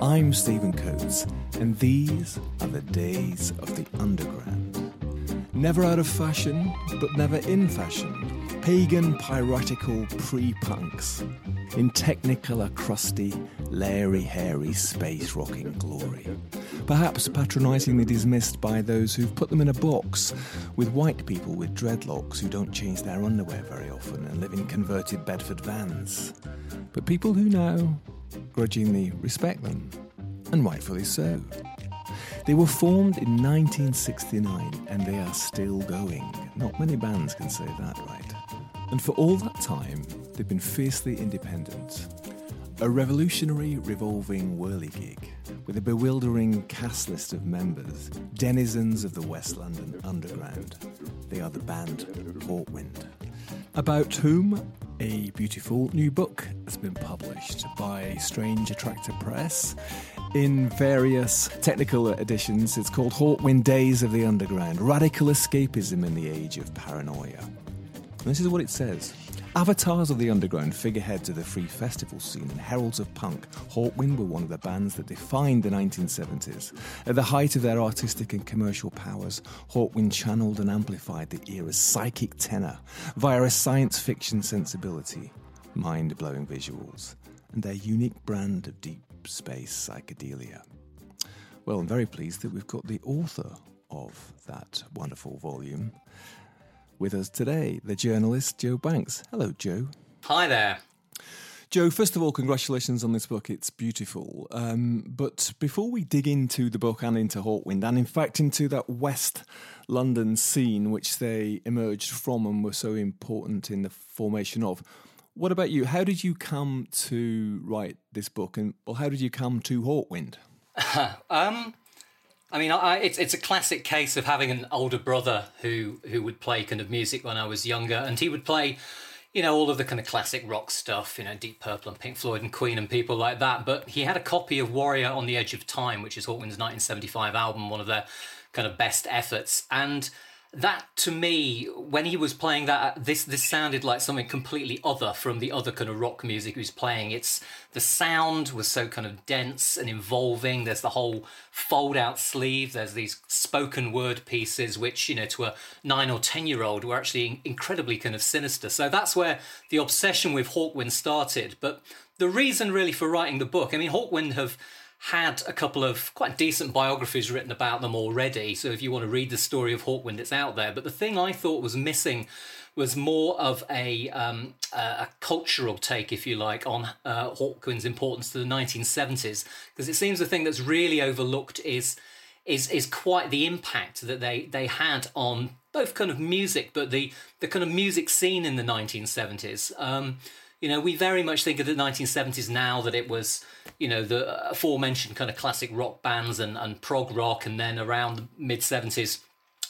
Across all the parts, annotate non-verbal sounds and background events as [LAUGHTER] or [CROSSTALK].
I'm Stephen Coates, and these are the days of the underground. Never out of fashion, but never in fashion. Pagan, piratical pre punks. In technicolor, crusty, leery, hairy, space rocking glory. Perhaps patronisingly dismissed by those who've put them in a box with white people with dreadlocks who don't change their underwear very often and live in converted Bedford vans. But people who now grudgingly respect them, and rightfully so. They were formed in 1969 and they are still going. Not many bands can say that, right? And for all that time, they've been fiercely independent. A revolutionary revolving whirligig with a bewildering cast list of members, denizens of the West London Underground. They are the band Hawkwind, about whom a beautiful new book has been published by Strange Attractor Press in various technical editions. It's called Hawkwind Days of the Underground Radical Escapism in the Age of Paranoia. And this is what it says. Avatars of the underground, figureheads of the free festival scene, and heralds of punk, Hawkwind were one of the bands that defined the 1970s. At the height of their artistic and commercial powers, Hawkwind channeled and amplified the era's psychic tenor via a science fiction sensibility, mind blowing visuals, and their unique brand of deep space psychedelia. Well, I'm very pleased that we've got the author of that wonderful volume with us today, the journalist Joe Banks. Hello, Joe. Hi there. Joe, first of all, congratulations on this book. It's beautiful. Um, but before we dig into the book and into Hawkwind, and in fact into that West London scene which they emerged from and were so important in the formation of, what about you? How did you come to write this book? And well, how did you come to Hawkwind? [LAUGHS] um, I mean, I, it's it's a classic case of having an older brother who who would play kind of music when I was younger, and he would play, you know, all of the kind of classic rock stuff, you know, Deep Purple and Pink Floyd and Queen and people like that. But he had a copy of Warrior on the Edge of Time, which is Hawkwind's 1975 album, one of their kind of best efforts, and that to me when he was playing that this this sounded like something completely other from the other kind of rock music he was playing. It's the sound was so kind of dense and involving. There's the whole fold out sleeve. There's these spoken word pieces which you know to a 9 or 10 year old were actually incredibly kind of sinister. So that's where the obsession with hawkwind started. But the reason really for writing the book i mean hawkwind have had a couple of quite decent biographies written about them already. So if you want to read the story of Hawkwind, it's out there. But the thing I thought was missing was more of a um, a cultural take, if you like, on uh, Hawkwind's importance to the 1970s, because it seems the thing that's really overlooked is is is quite the impact that they they had on both kind of music, but the the kind of music scene in the 1970s. Um, you know, we very much think of the 1970s now that it was, you know, the aforementioned kind of classic rock bands and, and prog rock, and then around the mid 70s,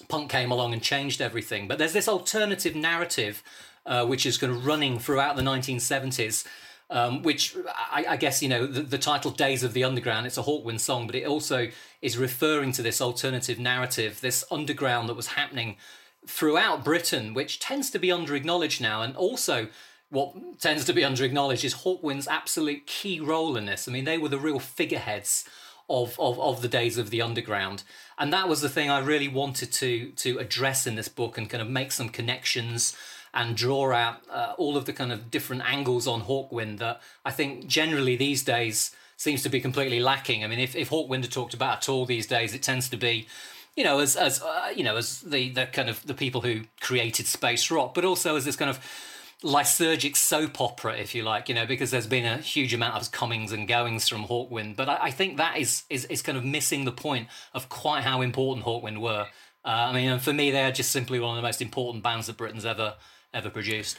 punk came along and changed everything. But there's this alternative narrative uh, which is kind of running throughout the 1970s. Um, which I, I, guess you know the, the, title "Days of the Underground." It's a Hawkwind song, but it also is referring to this alternative narrative, this underground that was happening throughout Britain, which tends to be under acknowledged now, and also what tends to be under acknowledged is Hawkwind's absolute key role in this. I mean, they were the real figureheads of, of, of the days of the underground. And that was the thing I really wanted to to address in this book and kind of make some connections and draw out uh, all of the kind of different angles on Hawkwind that I think generally these days seems to be completely lacking. I mean, if, if Hawkwind are talked about at all these days, it tends to be, you know, as as uh, you know, as the the kind of the people who created space rock, but also as this kind of lysergic soap opera, if you like, you know, because there's been a huge amount of comings and goings from Hawkwind. But I, I think that is, is is kind of missing the point of quite how important Hawkwind were. Uh, I mean, for me, they're just simply one of the most important bands that Britain's ever ever produced.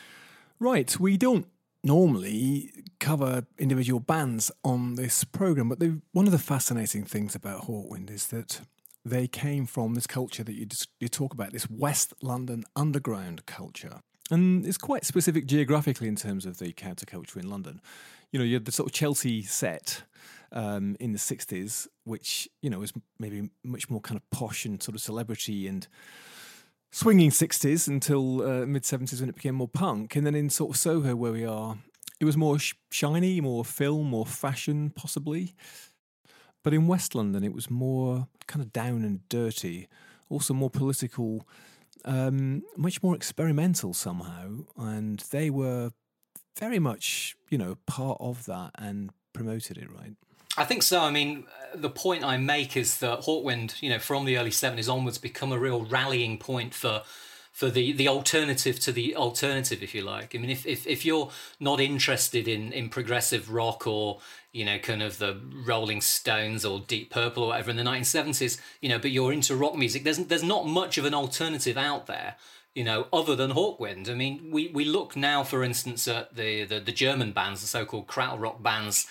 Right, we don't normally cover individual bands on this program, but one of the fascinating things about Hawkwind is that they came from this culture that you, you talk about, this West London underground culture. And it's quite specific geographically in terms of the counterculture in London. You know, you had the sort of Chelsea set um, in the 60s, which, you know, was maybe much more kind of posh and sort of celebrity and swinging 60s until uh, mid 70s when it became more punk. And then in sort of Soho, where we are, it was more sh- shiny, more film, more fashion, possibly. But in West London, it was more kind of down and dirty, also more political, um, much more experimental somehow. And they were very much, you know, part of that and promoted it, right? I think so. I mean, uh, the point I make is that Hawkwind, you know, from the early 70s onwards, become a real rallying point for for the, the alternative to the alternative, if you like. I mean, if, if, if you're not interested in, in progressive rock or, you know, kind of the Rolling Stones or Deep Purple or whatever in the 1970s, you know, but you're into rock music, there's, there's not much of an alternative out there you know, other than Hawkwind. I mean, we, we look now, for instance, at the, the, the German bands, the so-called krautrock bands,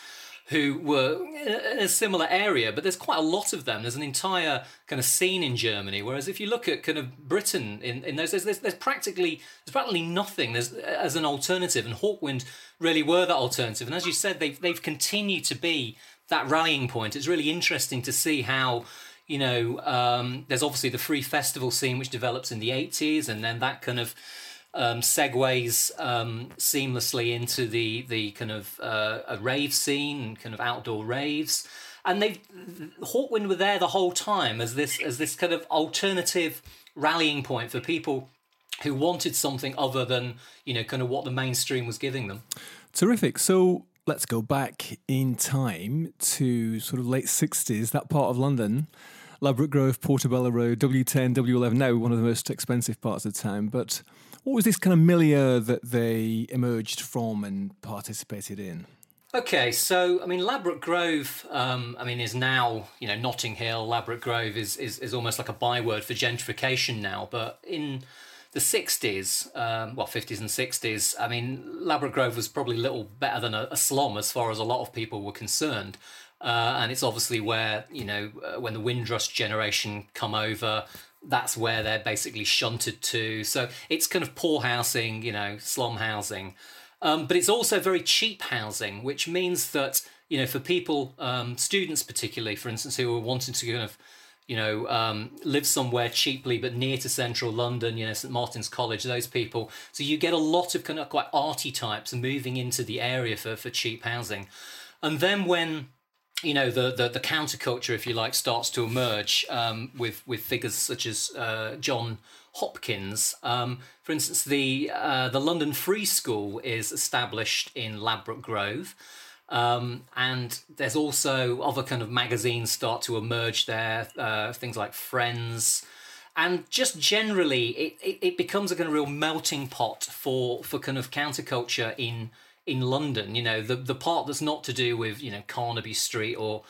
who were in a similar area, but there's quite a lot of them. There's an entire kind of scene in Germany. Whereas if you look at kind of Britain in, in those, there's, there's, there's practically there's practically nothing there's, as an alternative, and Hawkwind really were that alternative. And as you said, they've they've continued to be that rallying point. It's really interesting to see how you know um, there's obviously the free festival scene which develops in the 80s, and then that kind of um, segues um, seamlessly into the the kind of uh, a rave scene, kind of outdoor raves, and they Hawkwind were there the whole time as this as this kind of alternative rallying point for people who wanted something other than you know kind of what the mainstream was giving them. Terrific. So let's go back in time to sort of late 60s, that part of London. Ladbroke Grove, Portobello Road, W10, W11, now one of the most expensive parts of the town. But what was this kind of milieu that they emerged from and participated in? Okay, so I mean, Ladbroke Grove, um, I mean, is now you know Notting Hill. Ladbroke Grove is, is is almost like a byword for gentrification now. But in the '60s, um, well, '50s and '60s, I mean, Ladbroke Grove was probably little better than a, a slum as far as a lot of people were concerned. Uh, and it's obviously where you know uh, when the Windrush generation come over, that's where they're basically shunted to. So it's kind of poor housing, you know, slum housing. Um, but it's also very cheap housing, which means that, you know, for people, um, students particularly, for instance, who are wanting to kind of, you know, um, live somewhere cheaply but near to central London, you know, St Martin's College, those people. So you get a lot of kind of quite arty types moving into the area for, for cheap housing. And then when you know the, the, the counterculture, if you like, starts to emerge um, with with figures such as uh, John Hopkins. Um, for instance, the uh, the London Free School is established in Ladbroke Grove. Um, and there's also other kind of magazines start to emerge there, uh, things like Friends, and just generally, it, it, it becomes a kind of real melting pot for for kind of counterculture in in London, you know, the the part that's not to do with you know Carnaby Street or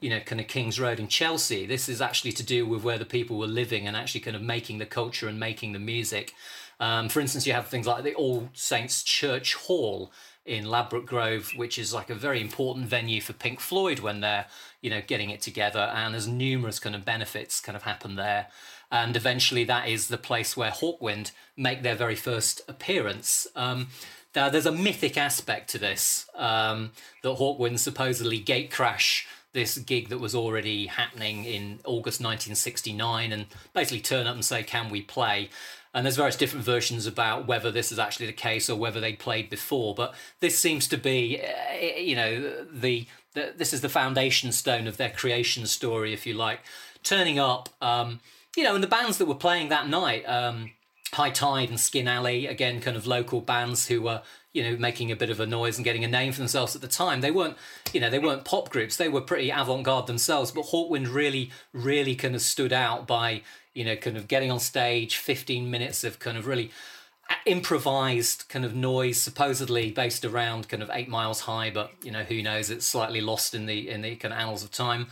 you know kind of Kings Road in Chelsea. This is actually to do with where the people were living and actually kind of making the culture and making the music. Um, for instance, you have things like the All Saints Church Hall in Ladbroke Grove, which is like a very important venue for Pink Floyd when they're you know getting it together, and there's numerous kind of benefits kind of happen there. And eventually, that is the place where Hawkwind make their very first appearance. Um, now, there's a mythic aspect to this um, that Hawkwind supposedly gate crash this gig that was already happening in August 1969 and basically turn up and say, Can we play? And there's various different versions about whether this is actually the case or whether they played before. But this seems to be, eh, you know, the, the this is the foundation stone of their creation story, if you like. Turning up, um, you know, and the bands that were playing that night. Um, High Tide and Skin Alley, again, kind of local bands who were, you know, making a bit of a noise and getting a name for themselves at the time. They weren't, you know, they weren't pop groups. They were pretty avant-garde themselves. But Hawkwind really, really kind of stood out by, you know, kind of getting on stage, 15 minutes of kind of really improvised kind of noise supposedly based around kind of eight miles high but you know who knows it's slightly lost in the in the kind of annals of time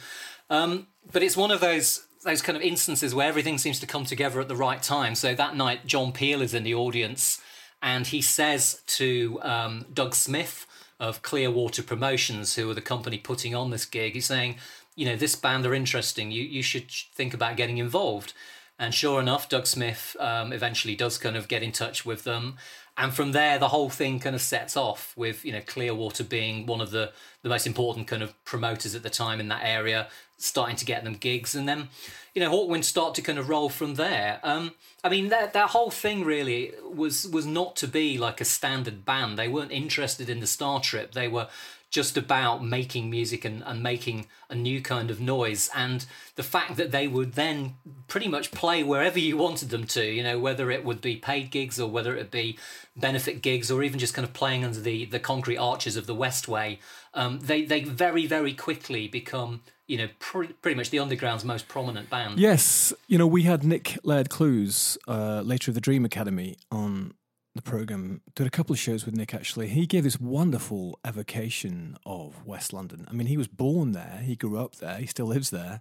um, but it's one of those those kind of instances where everything seems to come together at the right time. So that night john peel is in the audience and he says to um, doug smith of clearwater promotions who are the company putting on this gig he's saying you know this band are interesting. You you should think about getting involved. And sure enough, Doug Smith um, eventually does kind of get in touch with them. And from there, the whole thing kind of sets off with, you know, Clearwater being one of the, the most important kind of promoters at the time in that area, starting to get them gigs. And then, you know, Hawkwind start to kind of roll from there. Um, I mean, that, that whole thing really was, was not to be like a standard band. They weren't interested in the Star Trip. They were just about making music and, and making a new kind of noise. And the fact that they would then pretty much play wherever you wanted them to, you know, whether it would be paid gigs or whether it be benefit gigs or even just kind of playing under the, the concrete arches of the Westway, um, they, they very, very quickly become you know, pr- pretty much the underground's most prominent band. Yes, you know, we had Nick Laird-Clowes, uh, later of the Dream Academy, on the program, did a couple of shows with Nick actually. He gave this wonderful evocation of West London. I mean, he was born there, he grew up there, he still lives there.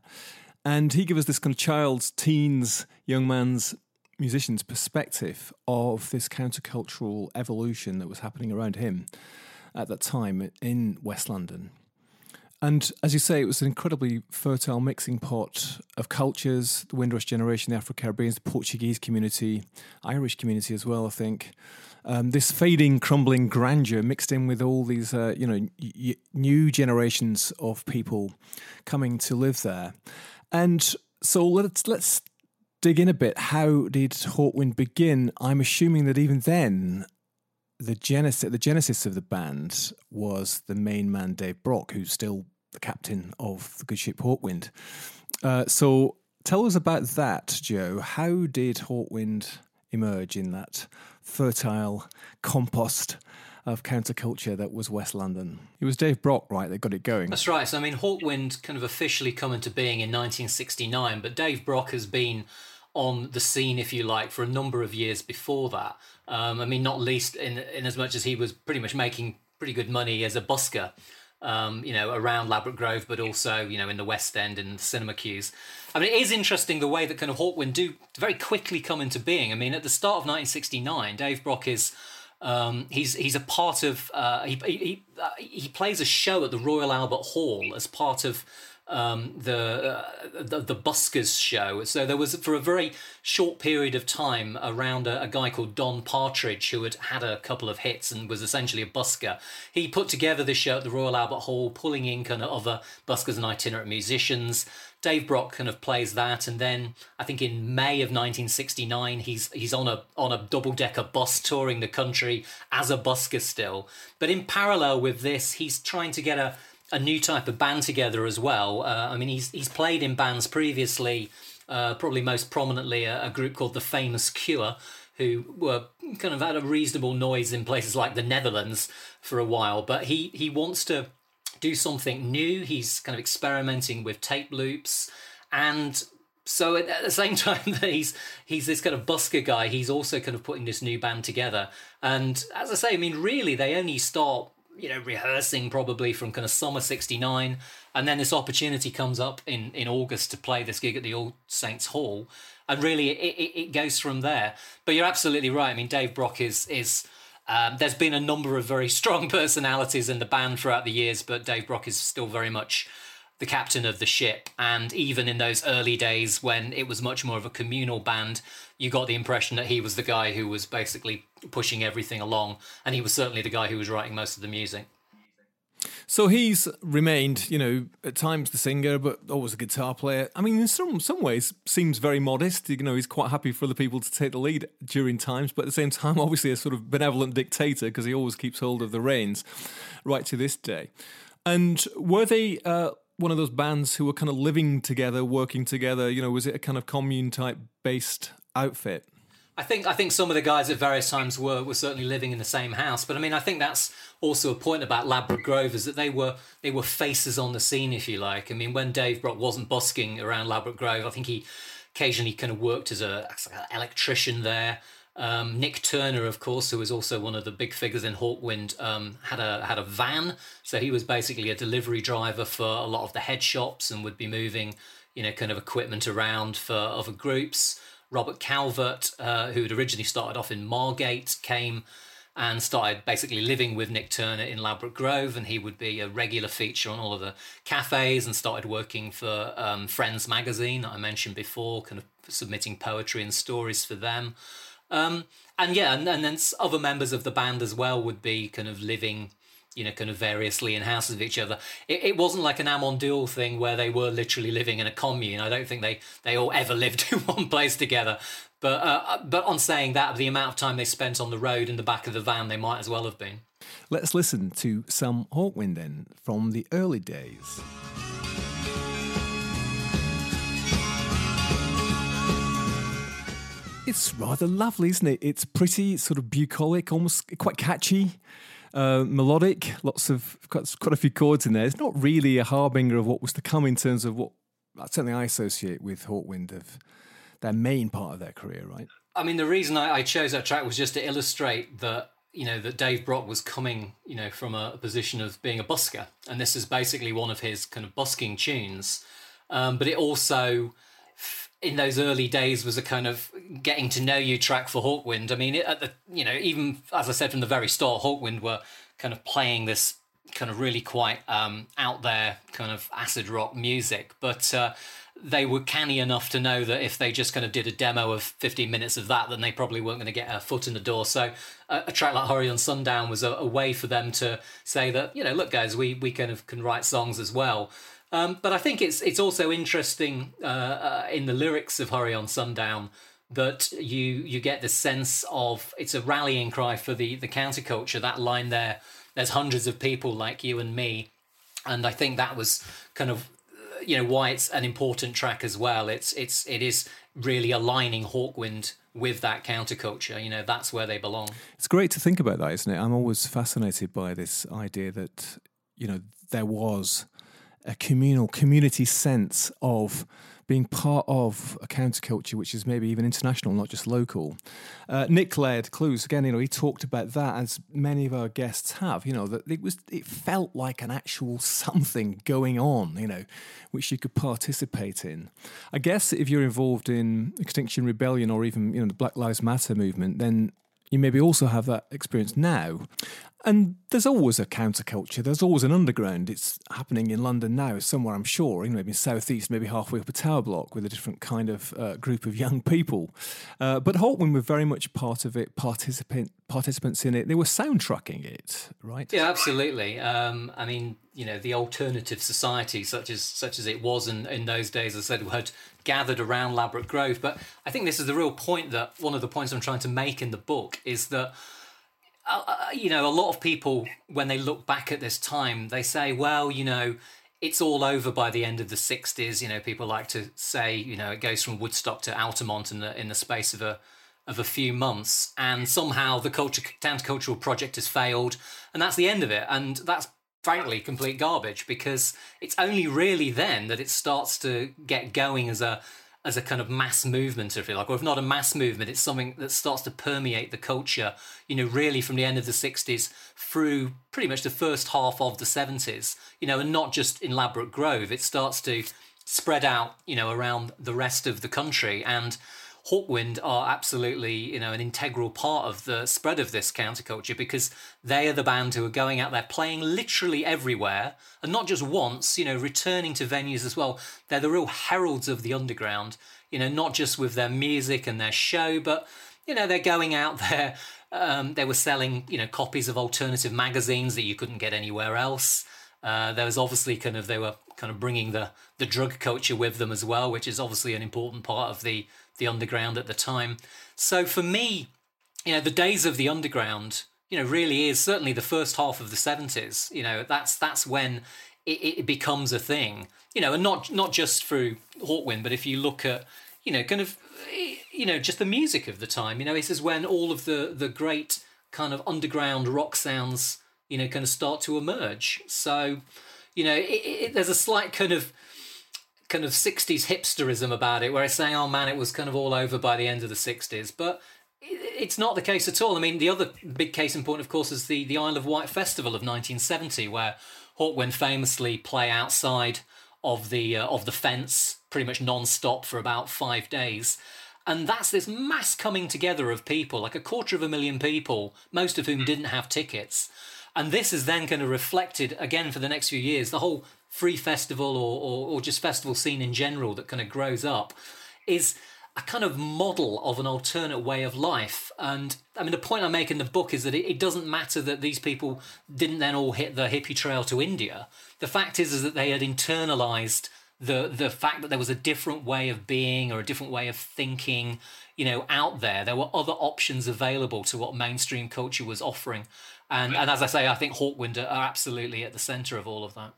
And he gave us this kind of child's, teens, young man's, musician's perspective of this countercultural evolution that was happening around him at that time in West London. And as you say, it was an incredibly fertile mixing pot of cultures the Windrush generation, the Afro Caribbeans, the Portuguese community, Irish community as well, I think. Um, this fading, crumbling grandeur mixed in with all these, uh, you know, y- new generations of people coming to live there. And so let's let's dig in a bit. How did Hawkwind begin? I'm assuming that even then, the genesis the genesis of the band was the main man Dave Brock, who's still the captain of the good ship Hawkwind. Uh, so tell us about that, Joe. How did Hawkwind emerge in that fertile compost of counterculture that was West London? It was Dave Brock, right, that got it going. That's right. So I mean, Hawkwind kind of officially come into being in 1969, but Dave Brock has been on the scene, if you like, for a number of years before that. Um, I mean, not least in in as much as he was pretty much making pretty good money as a busker. Um, you know, around Ladbroke Grove, but also, you know, in the West End and cinema queues. I mean, it is interesting the way that kind of Hawkwind do very quickly come into being. I mean, at the start of 1969, Dave Brock is um, he's he's a part of uh, he he uh, he plays a show at the Royal Albert Hall as part of um, the, uh, the, the buskers show. So there was for a very short period of time around a, a, guy called Don Partridge who had had a couple of hits and was essentially a busker. He put together this show at the Royal Albert Hall, pulling in kind of other buskers and itinerant musicians. Dave Brock kind of plays that, and then I think in May of 1969, he's he's on a on a double decker bus touring the country as a busker still. But in parallel with this, he's trying to get a a new type of band together as well. Uh, I mean, he's he's played in bands previously, uh, probably most prominently a, a, group called the Famous Cure, who were kind of had a reasonable noise in places like the Netherlands for a while. But he he wants to do something new. He's kind of experimenting with tape loops and. So at, the same [LAUGHS] time that he's he's this kind of busker guy, he's also kind of putting this new band together. And as I say, I mean, really, they only start you know, rehearsing probably from kind of summer 69. And then this opportunity comes up in, in August to play this gig at the All Saints Hall. And really, it, it, it goes from there. But you're absolutely right. I mean, Dave Brock is, is um, there's been a number of very [LAUGHS] strong personalities in the band throughout the years, but Dave Brock is still very much the captain of the ship. And even in those early days when it was much more of a communal band, you got the impression that he was the guy who was basically pushing everything along. And he was certainly the guy who was writing most of the music. So he's remained, you know, at times the singer, but always a guitar player. I mean, in some some ways, seems very modest. You know, he's quite happy for other people to take the lead during times, but at the same time, [LAUGHS] obviously a sort of benevolent dictator because he always keeps hold of the reins, right to this day. And were they uh, one of those bands who were kind of living together, working together? You know, was it a kind of commune type based outfit? I think I think some of the guys at various times were were certainly living in the same house, but I mean I think that's also a point about Ladbroke Grove is that they were they were faces on the scene, if you like. I mean, when Dave Brock wasn't busking around Ladbroke Grove, I think he occasionally kind of worked as a as an electrician there. Um, Nick Turner, of course, who was also one of the big figures in Hawkwind, um, had a had a van, so he was basically a delivery driver for a lot of the head shops and would be moving, you know, kind of equipment around for other groups. Robert Calvert, uh, who had originally started off in Margate, came and started basically living with Nick Turner in Ladbroke Grove, and he would be a regular feature on all of the cafes and started working for um, Friends magazine that I mentioned before, kind of submitting poetry and stories for them. Um, and yeah, and, and then other members of the band as well would be kind of living you know, kind of variously in houses of each other. It, it wasn't like an Amon Düül thing where they were literally living in a commune. I don't think they, they all ever [LAUGHS] lived in one place together. But uh, but on saying that, the amount of time they spent on the road in the back of the van, they might as well have been. Let's listen to some Hawkwind then from the early days. It's rather lovely, isn't it? It's pretty, sort of bucolic, almost quite catchy. Uh, melodic, lots of quite, quite a few chords in there. It's not really a harbinger of what was to come in terms of what certainly I associate with Hawkwind of their main part of their career, right? I mean, the reason I, I chose that track was just to illustrate that you know that Dave Brock was coming, you know, from a position of being a busker, and this is basically one of his kind of busking tunes. Um, but it also, in those early days, was a kind of getting to know you track for Hawkwind. I mean, at the you know, even as I said from the very start, Hawkwind were kind of playing this kind of really quite um, out there kind of acid rock music, but. Uh, they were canny enough to know that if they just kind of did a demo of 15 minutes of that, then they probably weren't going to get a foot in the door. So a, track like Hurry on Sundown was a, a, way for them to say that, you know, look, guys, we, we kind of can write songs as well. Um, but I think it's it's also interesting uh, uh, in the lyrics of Hurry on Sundown that you you get the sense of it's a rallying cry for the the counterculture. That line there, there's hundreds of people like you and me, and I think that was kind of you know why it's an important track as well. It's it's it is really aligning Hawkwind with that counterculture. You know, that's where they belong. It's great to think about that, isn't it? I'm always fascinated by this idea that you know there was a communal community sense of being part of a counterculture which is maybe even international, not just local. Uh, Nick Laird-Clowes, again, you know, he talked about that as many of our guests have. You know, that it was it felt like an actual something going on. You know, which you could participate in. I guess if you're involved in Extinction Rebellion or even you know the Black Lives Matter movement, then you maybe also have that experience now. And there's always a counterculture. There's always an underground. It's happening in London now, somewhere I'm sure, you know, maybe southeast, maybe halfway up a tower block with a different kind of uh, group of [LAUGHS] young people. Uh, but Hawkwind were very much part of it, participant participants in it. They were soundtracking it, right? Yeah, absolutely. Um, I mean, you know, the alternative society, such as such as it was in, in those days, as I said, had gathered around Ladbroke Grove. But I think this is the real point that one of the points I'm trying to make in the book is that uh, uh, you know, a lot of people, when they look back at this time, they say, well, you know, it's all over by the end of the 60s. You know, people like to say, you know, it goes from Woodstock to Altamont in the, in the space of a, of a few months. And somehow the culture, countercultural project has failed. And that's the end of it. And that's frankly complete garbage because it's only really then that it starts to get going as a as a kind of mass movement, if you like, or if not a mass movement, it's something that starts to permeate the culture, you know, really from the end of the 60s through pretty much the first half of the 70s, you know, and not just in Ladbroke Grove. It starts to spread out, you know, around the rest of the country. And Hawkwind are absolutely, you know, an integral part of the spread of this counterculture because they are the band who are going out there playing literally everywhere and not just once, you know, returning to venues as well. They're the real heralds of the underground, you know, not just with their music and their show, but, you know, they're going out [LAUGHS] there. Um, they were selling, you know, copies of alternative magazines that you couldn't get anywhere else. Uh, there was obviously kind of they were kind of bringing the the drug culture with them as well, which is obviously an important part of the the underground at the time. So for me, you know, the days of the underground you know, really is certainly the first half of the seventies. You know, that's that's when it, it, becomes a thing. You know, and not not just through Hawkwind, but if you look at, you know, kind of eh, you know, just the music of the time. You know, this is when all of the the great kind of underground rock sounds, you know, kind of start to emerge. So, you know, it, it, there's a slight kind of kind of 60s hipsterism about it where it's saying oh man it was kind of all over by the end of the 60s but it's not the case at all. I mean the other big case in point of course is the the isle of wight festival of 1970 where hawkwind famously play outside of the uh, of the fence pretty much non-stop for about five days. And that's this mass coming together of people like a quarter of a million people most of whom didn't have tickets. And this is then kind of reflected again for the next few years the whole free festival or, or, or just festival scene in general that kind of grows up is a kind of model of an alternate way of life. And I mean, the point I make in the book is that it, it, doesn't matter that these people didn't then all hit the hippie trail to India. The fact is, is that they had internalized the the fact that there was a different way of being or a different way of thinking, you know, out there. There were other options available to what mainstream culture was offering. And, and as I say, I think Hawkwind are absolutely at the centre of all of that.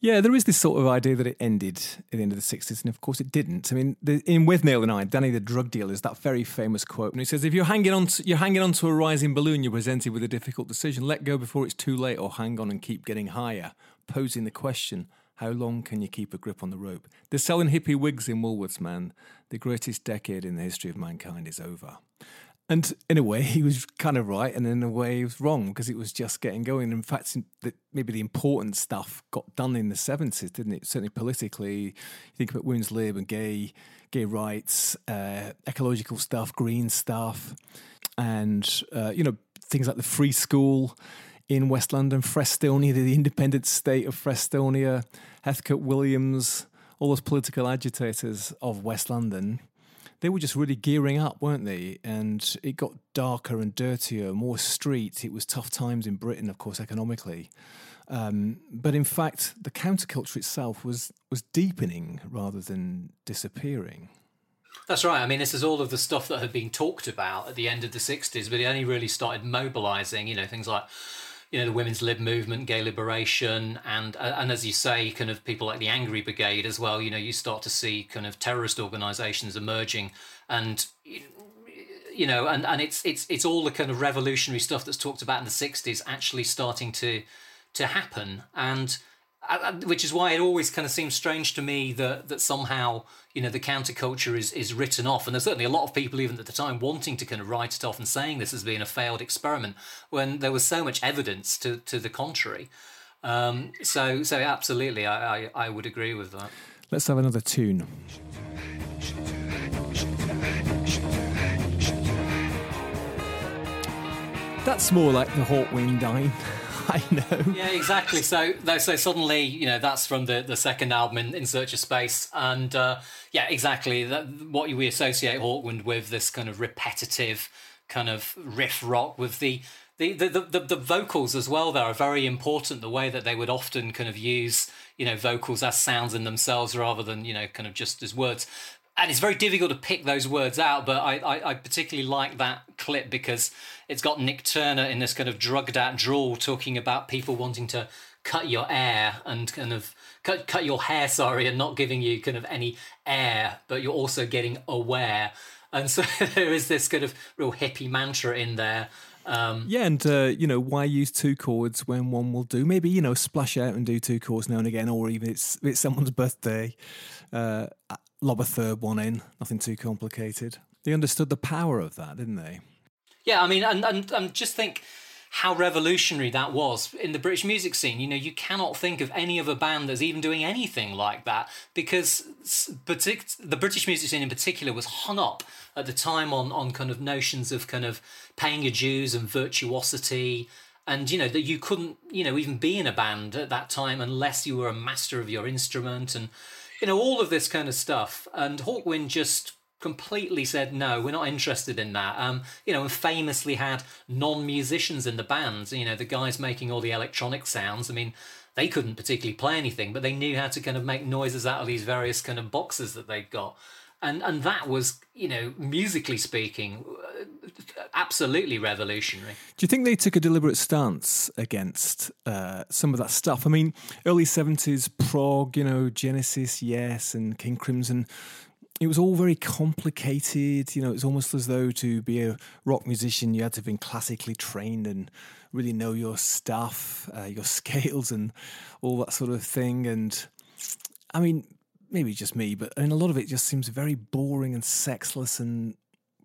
Yeah, there is this sort of idea that it ended at the end of the 60s, and of course it didn't. I mean, the, in Withnail and I, Danny the drug dealer is that very famous quote, and he says, "If you're hanging on, to, you're hanging on to a rising balloon, you're presented with a difficult decision: let go before it's too late, or hang on and keep getting higher." Posing the question, how long can you keep a grip on the rope? They're selling hippie wigs in Woolworths, man. The greatest decade in the history of mankind is over. And in a way, [LAUGHS] he was kind of right, and in a way, he was wrong because it was just getting going. In fact, maybe the important stuff got done in the seventies, didn't it? Certainly politically, you think about women's lib and gay gay rights, uh, ecological stuff, green stuff, and uh, you know things like the free school in West London, Frestonia, the independent state of Frestonia, Heathcote Williams, all those political agitators of West London they were just really gearing up, weren't they? And it got darker and dirtier, more street. It was tough times in Britain, of course, economically. Um, but in fact, the counterculture itself was was deepening rather than disappearing. That's right. I mean, this is all of the stuff that had been talked about at the end of the 60s, but it only really started mobilizing, you know, things like you know the women's lib movement, gay liberation, and uh, and as you say, kind of people like the Angry Brigade as well. You know, you start to see kind of terrorist organisations emerging, and you know, and, and it's it's it's all the kind of revolutionary stuff that's talked about in the '60s actually starting to to happen, and which is why it always kind of seems strange to me that that somehow you know the counterculture is is written off. And there's certainly a lot of people even at the time wanting to kind of write it off and saying this has been a failed experiment when there was so much evidence to to the contrary. Um, so so absolutely I, I, I would agree with that. Let's have another tune. That's more like the Hawkwind Dine [LAUGHS] [LAUGHS] I know. Yeah, exactly. So, so suddenly, you know, that's from the, the second album, in, in Search of Space, and uh, yeah, exactly. That what we associate Hawkwind with this kind of repetitive, kind of riff rock with the the, the, the, the vocals as well there are very important the way that they would often kind of use you know vocals as sounds in themselves rather than you know kind of just as words and it's very difficult to pick those words out but I, I, I particularly like that clip because it's got Nick Turner in this kind of drugged out drawl talking about people wanting to cut your air and kind of cut cut your hair, sorry, and not giving you kind of any air, but you're also getting aware. And so [LAUGHS] there is this kind of real hippie mantra in there. Um, yeah, and uh, you know why use two chords when one will do? Maybe you know splash out and do two chords now and again, or even it's it's someone's birthday, uh, lob a third one in. Nothing too complicated. They understood the power of that, didn't they? Yeah, I mean, and, and, and just think how revolutionary that was in the British music scene. You know, you cannot think of any other band that's even doing anything like that because partic- the British music scene in particular was hung up at the time on, on kind of notions of kind of paying your dues and virtuosity. And, you know, that you couldn't, you know, even be in a band at that time unless you were a master of your instrument and, you know, all of this kind of stuff. And Hawkwind just completely said no we're not interested in that. Um you know and famously had non-musicians in the band you know the guys making all the electronic sounds. I mean they couldn't particularly play anything but they knew how to kind of make noises out of these various kind of boxes that they'd got. And and that was you know musically speaking absolutely revolutionary. Do you think they took a deliberate stance against uh, some of that stuff? I mean early 70s prog you know genesis yes and king crimson it was all very complicated. You know, it's almost as though to be a rock musician, you had to have been classically trained and really know your stuff, uh, your [LAUGHS] scales, and all that sort of thing. And I mean, maybe just me, but I mean, a lot of it just seems very boring and sexless and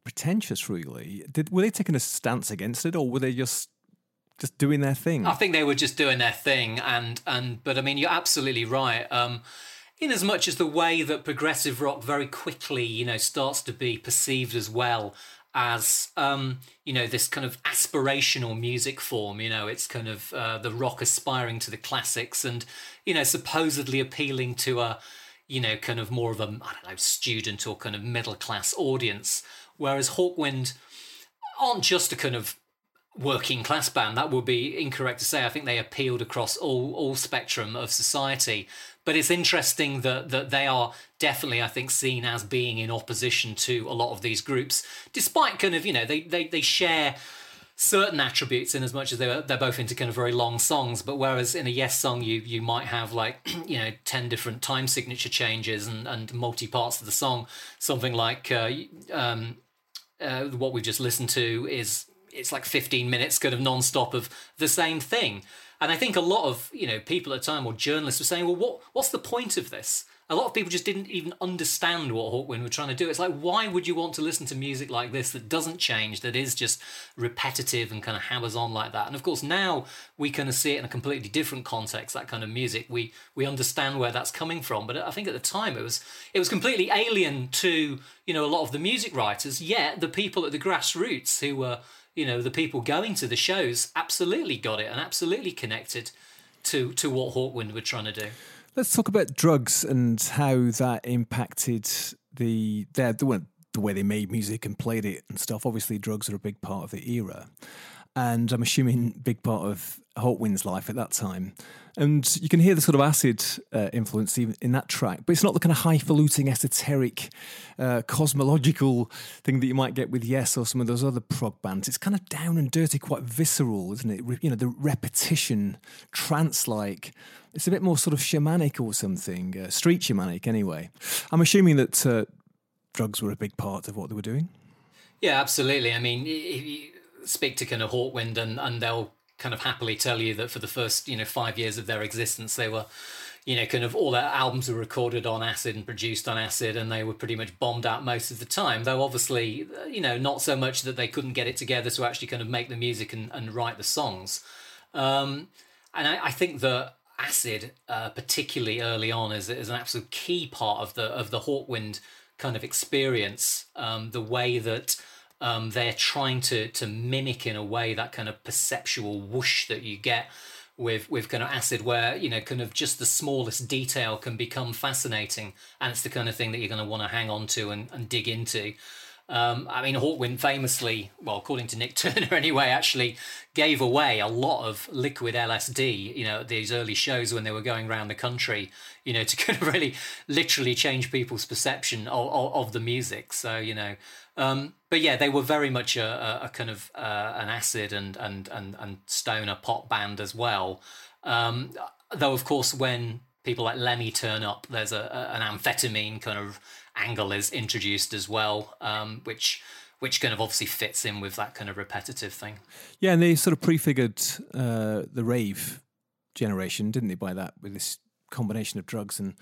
pretentious. Really, did were they taking a stance against it, or were they just just doing their thing? I think they were just doing their thing, and and but I mean, you're absolutely right. Um, in as much as the way that progressive rock very quickly, you know, starts to be perceived as well as um, you know this kind of aspirational music form. You know, it's kind of uh, the rock aspiring to the classics, and you know, supposedly appealing to a you know kind of more of a I don't know student or kind of middle class audience. Whereas Hawkwind aren't just a kind of working class band. That would be incorrect to say. I think they appealed across all all spectrum of society. But it's interesting that that they are definitely, I think, seen as being in opposition to a lot of these groups, despite kind of you know they they they share certain attributes in as much as they're they're both into kind of very long songs. But whereas in a Yes song you you might have like [CLEARS THROAT] you know ten different time signature changes and and multi parts of the song, something like uh, um, uh, what we've just listened to is it's like 15 minutes kind of non-stop of the same thing and I think a lot of you know people at the time or journalists were saying, well, what what's the point of this? A lot of people just didn't even understand what Hawkwind were trying to do. It's like, why would you want to listen to music like this that doesn't change, that is just repetitive and kind of hammers on like that? And of course, now we kind of see it in a completely different context. That kind of music, we we understand where that's coming from. But I think at the time it was it was completely alien to you know a lot of the music writers. Yet the people at the grassroots who were you know the people going to the shows absolutely got it and absolutely connected to to what Hawkwind were trying to do. Let's talk about drugs and how that impacted the their the, the way they made music and played it and stuff. Obviously, drugs are a big part of the era, and I'm assuming big part of Hawkwind's life at that time. And you can hear the sort of acid uh, influence in that track, but it's not the kind of highfalutin, esoteric, uh, cosmological thing that you might get with Yes or some of those other prog bands. It's kind of down and dirty, quite visceral, isn't it? You know, the repetition, trance-like. It's a bit more sort of shamanic or something, uh, street shamanic, anyway. I'm assuming that uh, drugs were a big part of what they were doing. Yeah, absolutely. I mean, speak to kind of Hawkwind, and, and they'll kind of happily tell you that for the first you know five years of their existence they were you know kind of all their albums were recorded on acid and produced on acid and they were pretty much bombed out most of the time though obviously you know not so much that they couldn't get it together to actually kind of make the music and, and write the songs. Um, and I, I, think that acid uh, particularly early on is, is an absolute key part of the of the hawkwind kind of experience um, the way that um, they're trying to to mimic in a way that kind of perceptual whoosh that you get with with kind of acid where you know kind of just the smallest detail can become fascinating and it's the kind of thing that you're going to want to hang on to and, and dig into um, I mean, Hawkwind famously, well, according to Nick [LAUGHS] Turner anyway, actually gave away a lot of liquid LSD, you know, at these early shows when they were going around the country, you know, [LAUGHS] to kind of really literally change people's perception of, of, of the music. So, you know, um, but yeah, they were very much a, a, a kind of uh, an acid and, and and and stoner pop band as well. Um, though, of course, when people like Lemmy turn up, there's a, an amphetamine kind of angle is introduced as well, um, which which kind of obviously fits in with that kind of repetitive thing. Yeah, and they sort of prefigured uh, the rave generation, didn't they? By that, with this combination of drugs and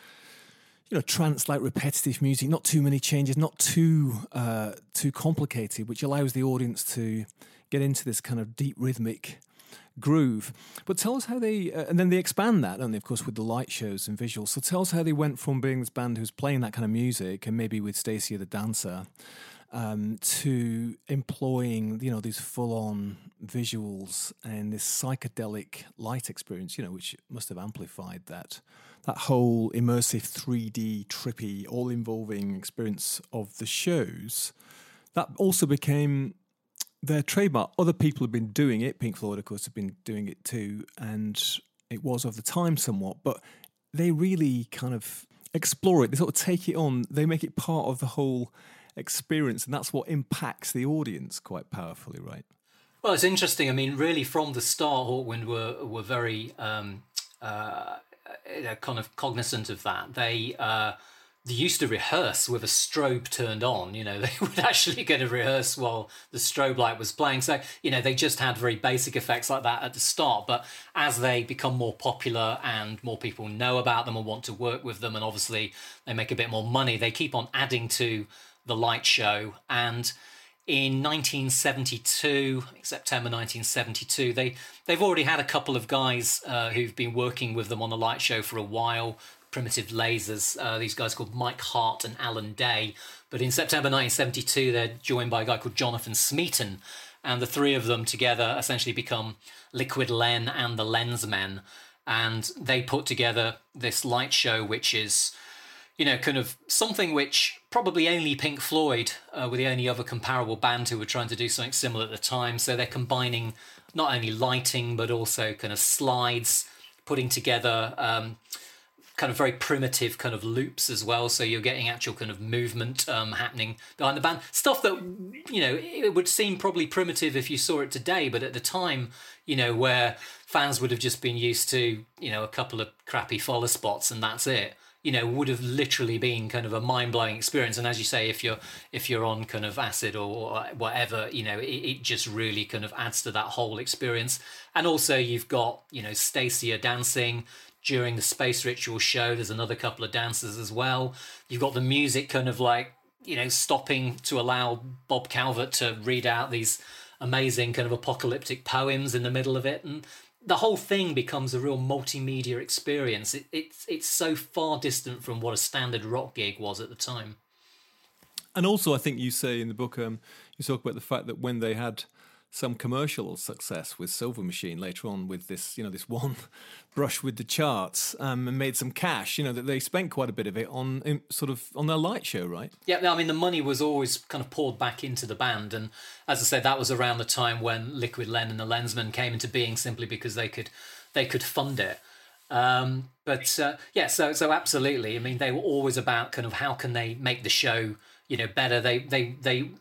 you know, trance like repetitive music, not too many changes, not too uh, too complicated, which allows the audience to get into this kind of deep rhythmic groove. But tell us how they, uh, and then they expand that, don't they, of course, with the light shows and visuals. So tell us how they went from being this band who's playing that kind of music, and maybe with Stacia the dancer, um, to employing, you know, these full-on visuals and this psychedelic light experience, you know, which must have amplified that that whole immersive 3D, trippy, all involving experience of the shows, that also became their trademark. Other people have been doing it. Pink Floyd, of course, have been doing it too. And it was of the time somewhat, but they really kind of explore it. They sort of take it on, they make it part of the whole experience. And that's what impacts the audience quite powerfully, right? Well, it's interesting. I mean, really, from the start, Hawkwind were were very um, uh, uh, kind of cognizant of that. They uh, they used to rehearse with a strobe turned on. You know, [LAUGHS] they would actually get a rehearse while the strobe light was playing. So, you know, they just had very basic effects like that at the start. But as they become more popular and more people know about them and want to work with them, and obviously they make a bit more money, they keep on adding to the light show. And in 1972, September 1972, they they've already had a couple of guys uh, who've been working with them on the light show for a while primitive lasers. Uh, these guys called Mike Hart and Alan Day. But in September 1972, they're joined by a guy called Jonathan Smeeton, and the three of them together essentially become Liquid Len and the Lensmen. And they put together this light show, which is, you know, kind of something which probably only Pink Floyd uh, were the only other comparable band who were trying to do something similar at the time. So they're combining not only lighting, but also kind of slides, putting together. Um, kind of very primitive kind of loops as well. So you're getting actual kind of movement um, happening behind the band. Stuff that, you know, it would seem probably primitive if you saw it today, but at the time, you know, where fans would have just been used to, you know, a couple of crappy follow spots and that's it. You know, would have literally been kind of a mind blowing experience. And as you say, if you're if you're on kind of acid or whatever, you know, it, it just really kind of adds to that whole experience. And also, you've got you know Stacia dancing, during the space ritual show. There's another couple of dancers as well. You've got the music kind of like, you know, stopping to allow Bob Calvert to read out these amazing kind of apocalyptic poems in the middle of it. And the whole thing becomes a real multimedia experience. It, it's, it's so far distant from what a standard rock gig was at the time. And also, I think you say in the book, um, you talk about the fact that when they had some commercial success with Silver Machine later on with this, you know, this one [LAUGHS] brush with the charts um, and made some cash. You know that they spent quite a bit of it on in, sort of on their light show, right? Yeah, I mean the money was always kind of poured back into the band, and as I said, that was around the time when Liquid Len and the Lensmen came into being simply because they could they could fund it. Um, but uh, yeah, so so absolutely. I mean, they were always about kind of how can they make the show you know better. They they they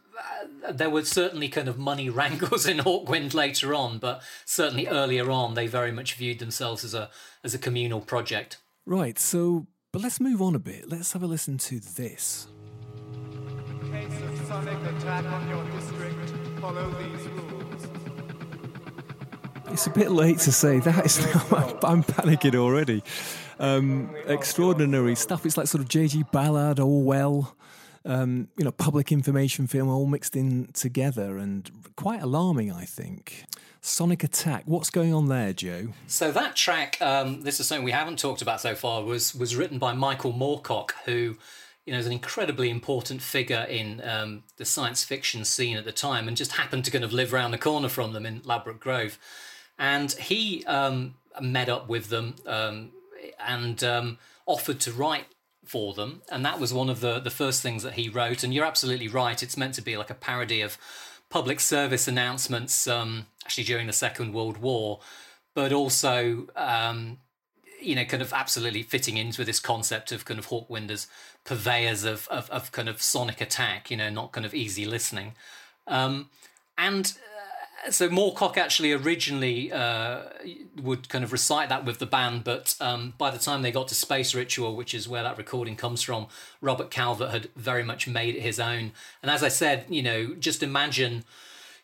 there were certainly kind of money [LAUGHS] wrangles in Hawkwind later on, but certainly earlier on, they very much viewed themselves as a as a communal project. Right. So, but let's move on a bit. Let's have a listen to this. In case of sonic attack on your district, follow these rules. It's a bit late to say that. Now, [LAUGHS] I'm panicking already. Um, extraordinary stuff. It's like sort of J.G. Ballard, Orwell um, you know, public information film all mixed in together and quite alarming, I think. Sonic Attack, what's going on there, Joe? So that track, um, this is something we haven't talked about so far, was was written by Michael Moorcock, who you know, is an incredibly important figure in um, the science fiction scene at the time, and just happened to kind of live around the corner from them in Ladbroke Grove. And he um, met up with them um, and um, offered to write for them, and that was one of the the first things that he wrote. And you're absolutely right; it's meant to be like a parody of public service announcements, um, actually during the Second World War, but also um, you know, kind of absolutely fitting into this concept of kind of Hawkwind as purveyors of, of, of kind of sonic attack, you know, not kind of easy listening. Um, and so Moorcock actually originally uh, would kind of recite that with the band, but um, by the time they got to Space Ritual, which is where that recording comes from, Robert Calvert had very much made it his own. And as I said, you know, just imagine,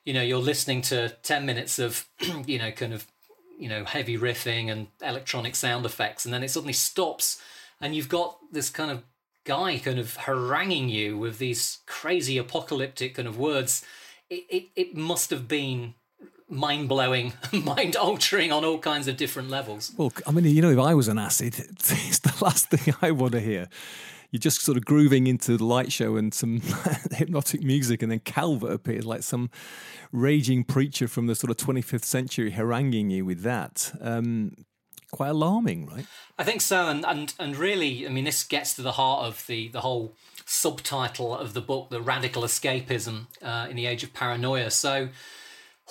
you know, you're listening to ten minutes of, [CLEARS THROAT] you know, kind of, you know, heavy riffing and electronic sound effects, and then it suddenly stops, and you've got this kind of guy kind of haranguing you with these crazy apocalyptic kind of words it, it, it must have been mind blowing, [LAUGHS] mind altering on all kinds of different levels. Well, I mean, you know, if I was an acid, [LAUGHS] it's the last thing I want to hear. You're just sort of grooving into the light show and some [LAUGHS] hypnotic music, and then Calvert appears like some raging preacher from the sort of 25th century haranguing you with that. Um, quite alarming, right? I think so, and and and really, I mean, this gets to the heart of the the whole subtitle of the book, The Radical Escapism uh, in the Age of Paranoia. So,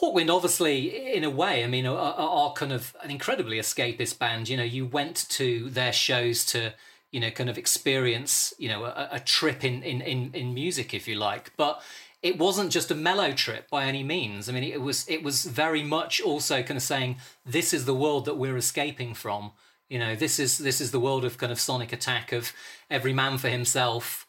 Hawkwind, obviously, in a way, I mean, are, are, kind of an incredibly escapist band. You know, you went to their shows to, you know, kind of experience, you know, a, a trip in, in, in, in music, if you like. But it wasn't just a mellow trip by any means. I mean, it was it was very much also kind of saying this is the world that we're escaping from You know, this is this is the world of kind of Sonic Attack of every man for himself.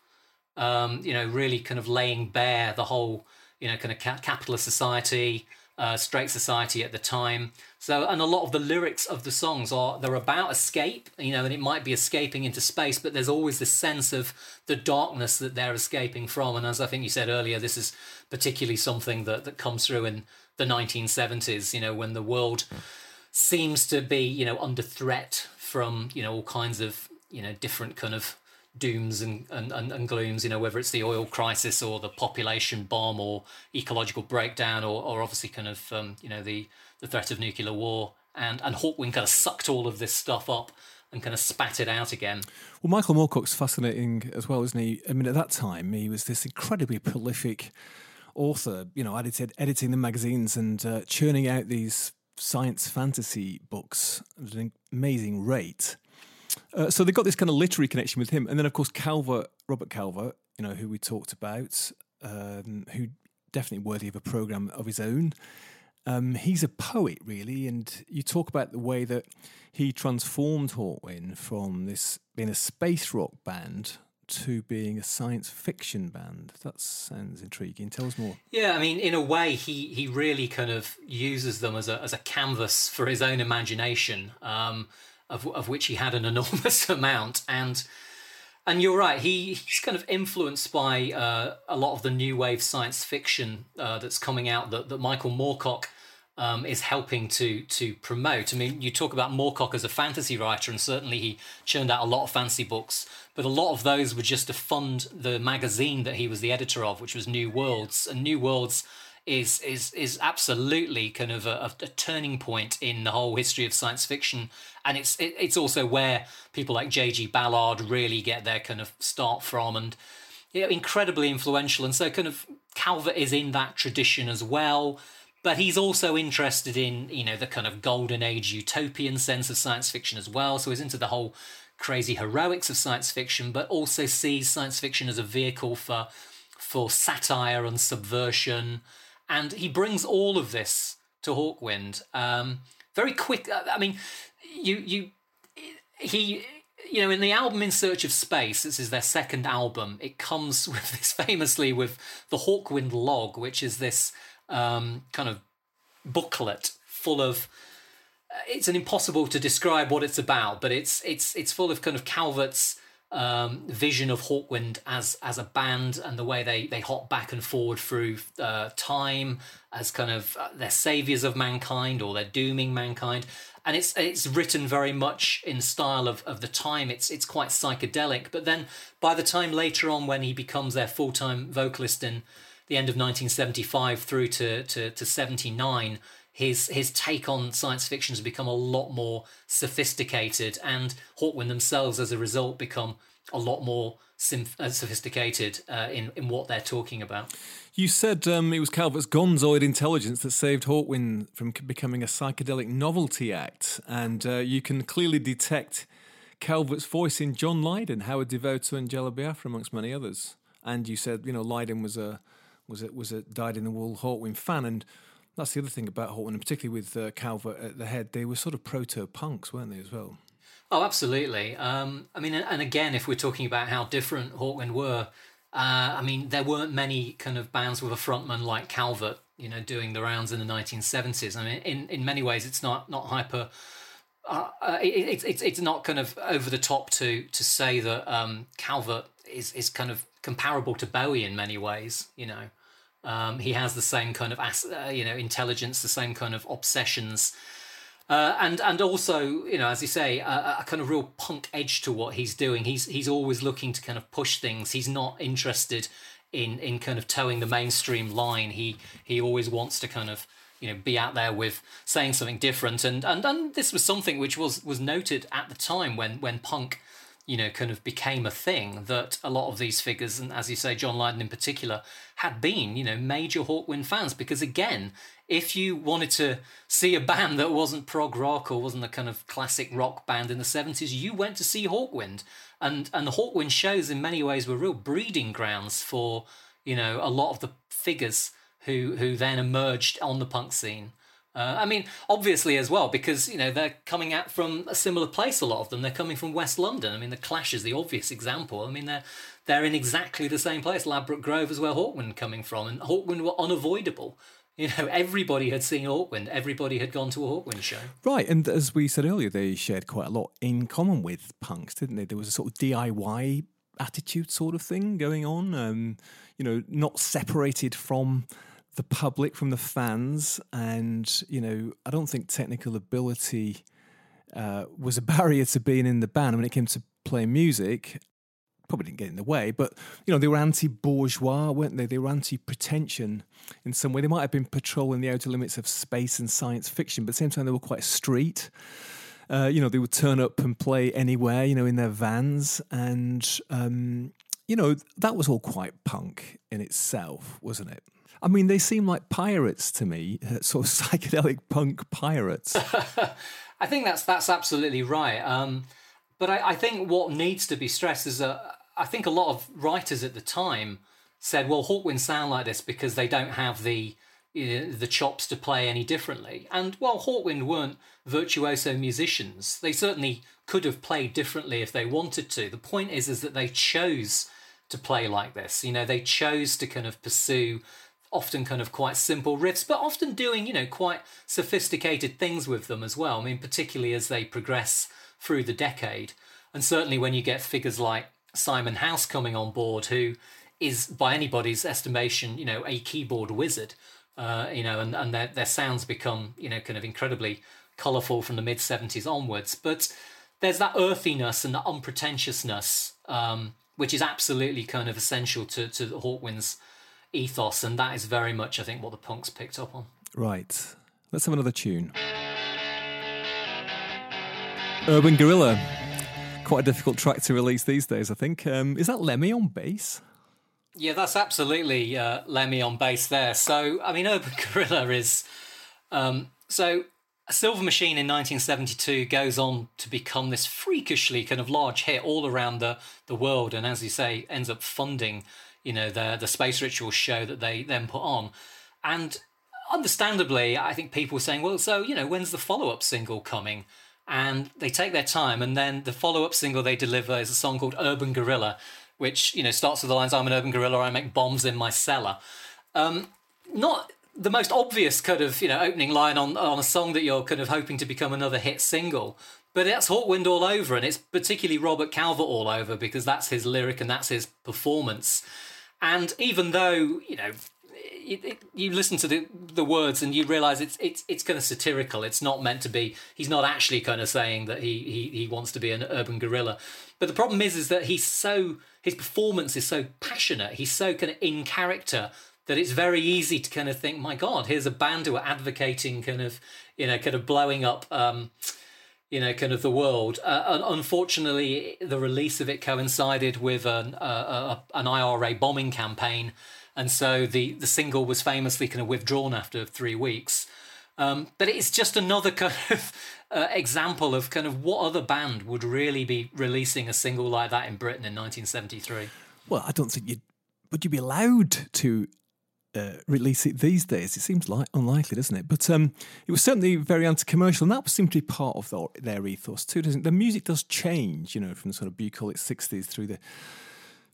Um, you know, really kind of laying bare the whole you know kind of ca- capitalist society, uh, straight society at the time. So, and a lot of the lyrics of the songs are they're about escape, you know, and it might be escaping into space, but there's always this sense of the darkness that they're escaping from. And as I think you said earlier, this is particularly something that that comes through in the 1970s, you know, when the world seems to be, you know, under threat from, you know, all kinds of, you know, different kind of dooms and, and, and, and glooms, you know, whether it's the oil crisis or the population bomb or ecological breakdown or, or obviously kind of, um, you know, the, the threat of nuclear war. And, and Hawkwind kind of sucked all of this stuff up and kind of spat it out again. Well, Michael Moorcock's fascinating as well, isn't he? I mean, at that time, he was this incredibly prolific author, you know, edited, editing the magazines and uh, churning out these science fantasy books at an amazing rate. Uh, so they got this kind of literary connection with him, and then of course Calvert, Robert Calvert, you know, who we talked about, um, who definitely worthy of a program of his own. Um, he's a poet, really, and you talk about the way that he transformed Hawkwind from this being a space rock band to being a science fiction band. That sounds intriguing. Tell us more. Yeah, I mean, in a way, he he really kind of uses them as a as a canvas for his own imagination. Um, of, of which he had an [LAUGHS] enormous amount. And and you're right, he, he's kind of influenced by uh, a lot of the new wave science fiction uh, that's coming out that, that Michael Moorcock um, is helping to to promote. I mean, you talk about Moorcock as a fantasy writer, and certainly he churned out a lot of fantasy books, but a lot of those were just to fund the magazine that he was the editor of, which was New Worlds. And New Worlds is is is absolutely kind of a, a, turning point in the whole history of science fiction, and it's it, it's also where people like J.G. Ballard really get their kind of start from, and you know, incredibly influential. And so, kind of Calvert is in that tradition as well, but he's also interested in you know the kind of golden age utopian sense of science fiction as well. So he's into the whole crazy heroics of science fiction, but also sees science fiction as a vehicle for for satire and subversion and he brings all of this to Hawkwind um, very quick. Uh, I mean, you you he you know in the album In Search of Space, this is their second album. It comes [LAUGHS] with this famously with the Hawkwind log, which is this um, kind of booklet full of uh, it's an impossible to describe what it's about, but it's it's it's full of kind of Calvert's um, vision of Hawkwind as as a band and the way they they hop back and forward through uh, time as kind of uh, they're saviors of mankind or they're dooming mankind. And it's it's written very much in style of, of the time. It's it's quite psychedelic. But then by the time later on when he becomes their full-time vocalist in the end of 1975 through to to, to 79 his his take on science fiction has become a lot more sophisticated, and Hawkwind themselves, as a result, become a lot more uh, sophisticated uh, in in what they're talking about. You said um, it was Calvert's gonzoid intelligence that saved Hawkwind from becoming a psychedelic novelty act, and uh, you can clearly detect Calvert's voice in John Lydon, Howard Devoto, and Jello Biafra, amongst many others. And you said, you know, Lydon was a was a was a dyed in the wool Hawkwind fan, and that's the other thing about Hawkwind, and particularly with uh, Calvert at the head. They were sort of proto punks, weren't they, as well? Oh, absolutely. Um, I mean, and again, if we're talking about how different Hawkwind were, uh, I mean, there weren't many kind of bands with a frontman like Calvert, you know, doing the rounds in the 1970s. I mean, in, in many ways, it's not not hyper. Uh, uh, it, it's it's not kind of over the top to to say that um, Calvert is is kind of comparable to Bowie in many ways. You know, um, he has the same kind of uh, you know intelligence, the same kind of obsessions, uh, and and also you know as you say a, a, kind of real punk edge to what he's doing. He's he's always looking to kind of push things. He's not interested in in kind of towing the mainstream line. He he always wants to kind of you know be out there with saying something different. And and and this was something which was was noted at the time when when punk you know, kind of became a thing that a lot of these figures, and as you say, John Lydon in particular, had been, you know, major Hawkwind fans. Because again, if you wanted to see a band that wasn't prog rock or wasn't a kind of classic rock band in the 70s, you went to see Hawkwind. And, and the Hawkwind shows, in many ways, were real breeding grounds for, you know, a lot of the figures who, who then emerged on the punk scene. Uh, I mean, obviously as well because you know they're coming out from a similar place. A lot of them they're coming from West London. I mean, the Clash is the obvious example. I mean, they're they're in exactly the same place, Ladbroke Grove, as where Hawkwind coming from, and Hawkwind were unavoidable. You know, [LAUGHS] everybody had seen Hawkwind. Everybody had gone to a Hawkwind show. Right, and as we said earlier, they shared quite a lot in common with punks, didn't they? There was a sort of DIY attitude sort of thing going on. Um, you know, not separated from the public, from the fans, and you know, I don't think technical ability uh, was a [LAUGHS] barrier to being in the band when it came to playing music probably didn't get in the way, but you know, they were anti-bourgeois, weren't they? They were anti-pretension in some way. They might have been patrolling the outer limits of space and science fiction, but at the same time, they were quite street. Uh, you know, they would turn up and play anywhere, you know, in their vans, and um, you know, that was all quite punk in itself, wasn't it? I mean, they seem like pirates to me, uh, sort of [LAUGHS] psychedelic punk pirates. [LAUGHS] I think that's that's absolutely right. Um, but I, I, think what needs to be stressed is that I think a lot of writers at the time said, "Well, Hawkwind sound like this because they don't have the the chops to play any differently." And while Hawkwind weren't virtuoso musicians, they certainly could have played differently if they wanted to. The point is, is that they chose to play like this. You know, they chose to kind of pursue often kind of quite simple riffs, but often doing you know quite sophisticated things with them as well. I mean, particularly as they progress through the decade, and certainly when you get figures like Simon House coming on board, who is by anybody's estimation, you know, a keyboard wizard. Uh, you know, and, and their, their sounds become, you know, kind of incredibly colourful from the mid 70s onwards. But there's that earthiness and that unpretentiousness, um, which is absolutely kind of essential to, to the Hawkwind's ethos. And that is very much, I think, what the punks picked up on. Right. Let's have another tune. Urban Guerilla quite a difficult track to release these days, I think. Um, is that Lemmy on bass? Yeah, that's absolutely uh, Lemmy on bass there. So, I mean, [LAUGHS] Urban Guerilla is. Um, so, Silver Machine in 1972 goes on to become this freakishly kind of large hit all around the, the world. And as you say, ends up funding, you know, the, the Space Ritual show that they then put on. And understandably, I think people were saying, well, so, you know, when's the follow up single coming? and they take their time and then the follow-up single they deliver is a song called urban guerilla which you know starts with the lines i'm an urban guerilla i make bombs in my cellar um, not the most obvious kind of you know opening line on, on a song that you're kind of hoping to become another hit single but that's Hawkwind all over and it's particularly robert calvert all over because that's his lyric and that's his performance and even though you know it, it, you listen to the the words and you realize it's it's it's kind of satirical. It's not meant to be. He's not actually kind of saying that he he he wants to be an urban guerilla. But the problem is is that he's so his performance is so passionate. He's so kind of in character that it's very easy to kind of think, my God, here's a band who are advocating kind of you know kind of blowing up. Um, you know, kind of the world. Uh, unfortunately, the release of it coincided with an, uh, an IRA bombing campaign, and so the the single was famously kind of withdrawn after three weeks. Um, but it's just another [LAUGHS] kind of uh, example of kind of what other band would really be releasing a single like that in Britain in 1973. Well, I don't think you'd would you be allowed to uh, release it these days. It seems like unlikely, doesn't it? But um, it was certainly very anti-commercial, and that was simply part of the, their ethos too, doesn't it? The music does change, you know, from the sort of bucolic '60s through the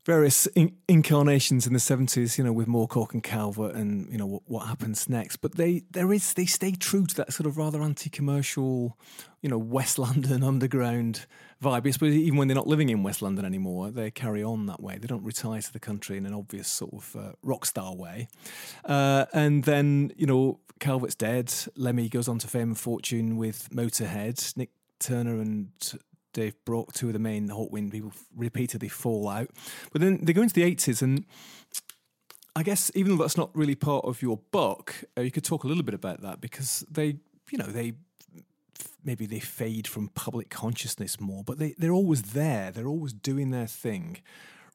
various in- incarnations in the 70s you know with Moorcock and Calvert and you know what, what, happens next. But they there is they stay true to that sort of rather anti-commercial you know West London [LAUGHS] underground vibe. I suppose even when they're not living in West London anymore they carry on that way. They don't retire to the country in an obvious sort of uh, rock star way. Uh, and then you know Calvert's dead. Lemmy goes on to fame and fortune with Motorhead. Nik Turner and Dave Brock, two of the main Hawkwind people, repeatedly fall out. But then they go into the 80s, and I guess even though that's not really part of your book, uh, you could talk a little bit about that because they, you know, they maybe they fade from public consciousness more, but they, they're always there. They're always doing their thing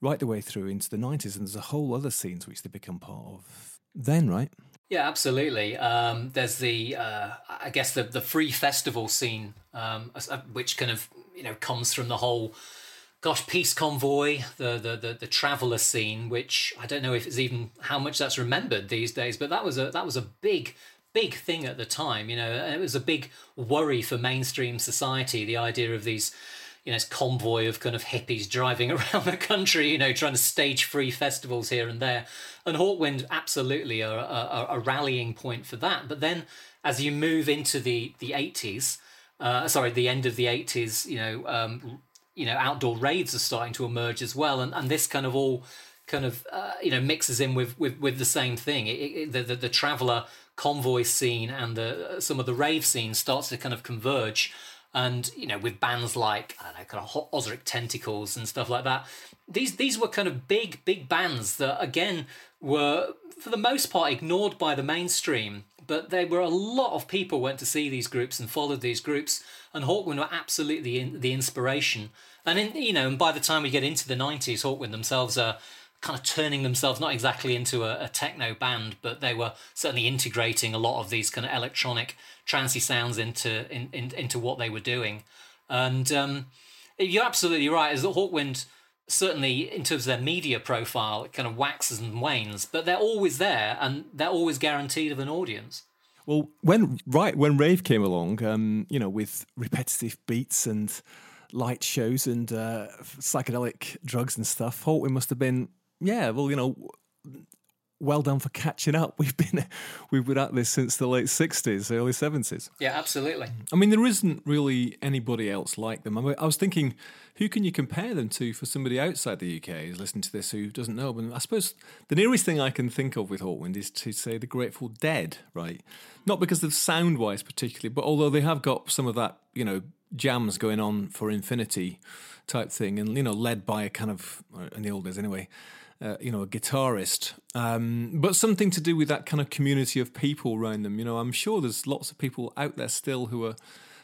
right the way through into the 90s. And there's a whole other scenes which they become part of then, right? Yeah, absolutely. Um, there's the, uh, I guess, the the free festival scene, um, uh, which kind of you know comes from the whole gosh peace convoy the the the, the traveler scene which i don't know if it's even how much that's remembered these days but that was a that was a big big thing at the time. You know, it was a big worry for mainstream society. The idea of these, you know, this convoy of kind of hippies driving [LAUGHS] around the country, you know, trying to stage free festivals here and there, and Hawkwind absolutely a, a, a rallying point for that. But then, as you move into the the eighties, uh, sorry, the end of the eighties, you know, um, you know, outdoor raves are starting to emerge as well, and and this kind of all kind of uh, you know mixes in with with, with the same thing. It, it, the, the the traveller convoy scene and the some of the rave scene starts to kind of converge. And you know, with bands like I don't know, kind of Ozric Tentacles and stuff like that, these these were kind of big big bands that again were for the most part ignored by the mainstream. But there were a lot of people went to see these groups and followed these groups, and Hawkwind were absolutely in, the inspiration. And in you know, and by the time we get into the nineties, Hawkwind themselves are kind of turning themselves not exactly into a, a, techno band, but they were certainly integrating a lot of these kind of electronic trancy sounds into in, in, into what they were doing. And um, you're absolutely right. As the Hawkwind, certainly in terms of their media profile, it kind of waxes and wanes, but they're always there and they're always guaranteed of an audience. Well, when right when rave came along, um, you know, with repetitive beats and light shows and uh, psychedelic drugs and stuff, Hawkwind must have been yeah, well, you know, well done for catching up. [LAUGHS] We've been we've been at this since the late sixties, early seventies. Yeah, absolutely. I mean, there isn't really anybody else like them. I, mean, I was thinking, who can you compare them to for somebody outside the UK who's listening to this who doesn't know? But I suppose the nearest thing I can think of with Hawkwind is to say the Grateful Dead, right? Not because of sound wise particularly, but although they have got some of that, you know, jams going on for infinity type thing, and you know, led by a kind of uh, in the old days anyway uh, you know, a guitarist, um, but something to do with that kind of community of people around them. You know, I'm sure there's lots of people out there still who are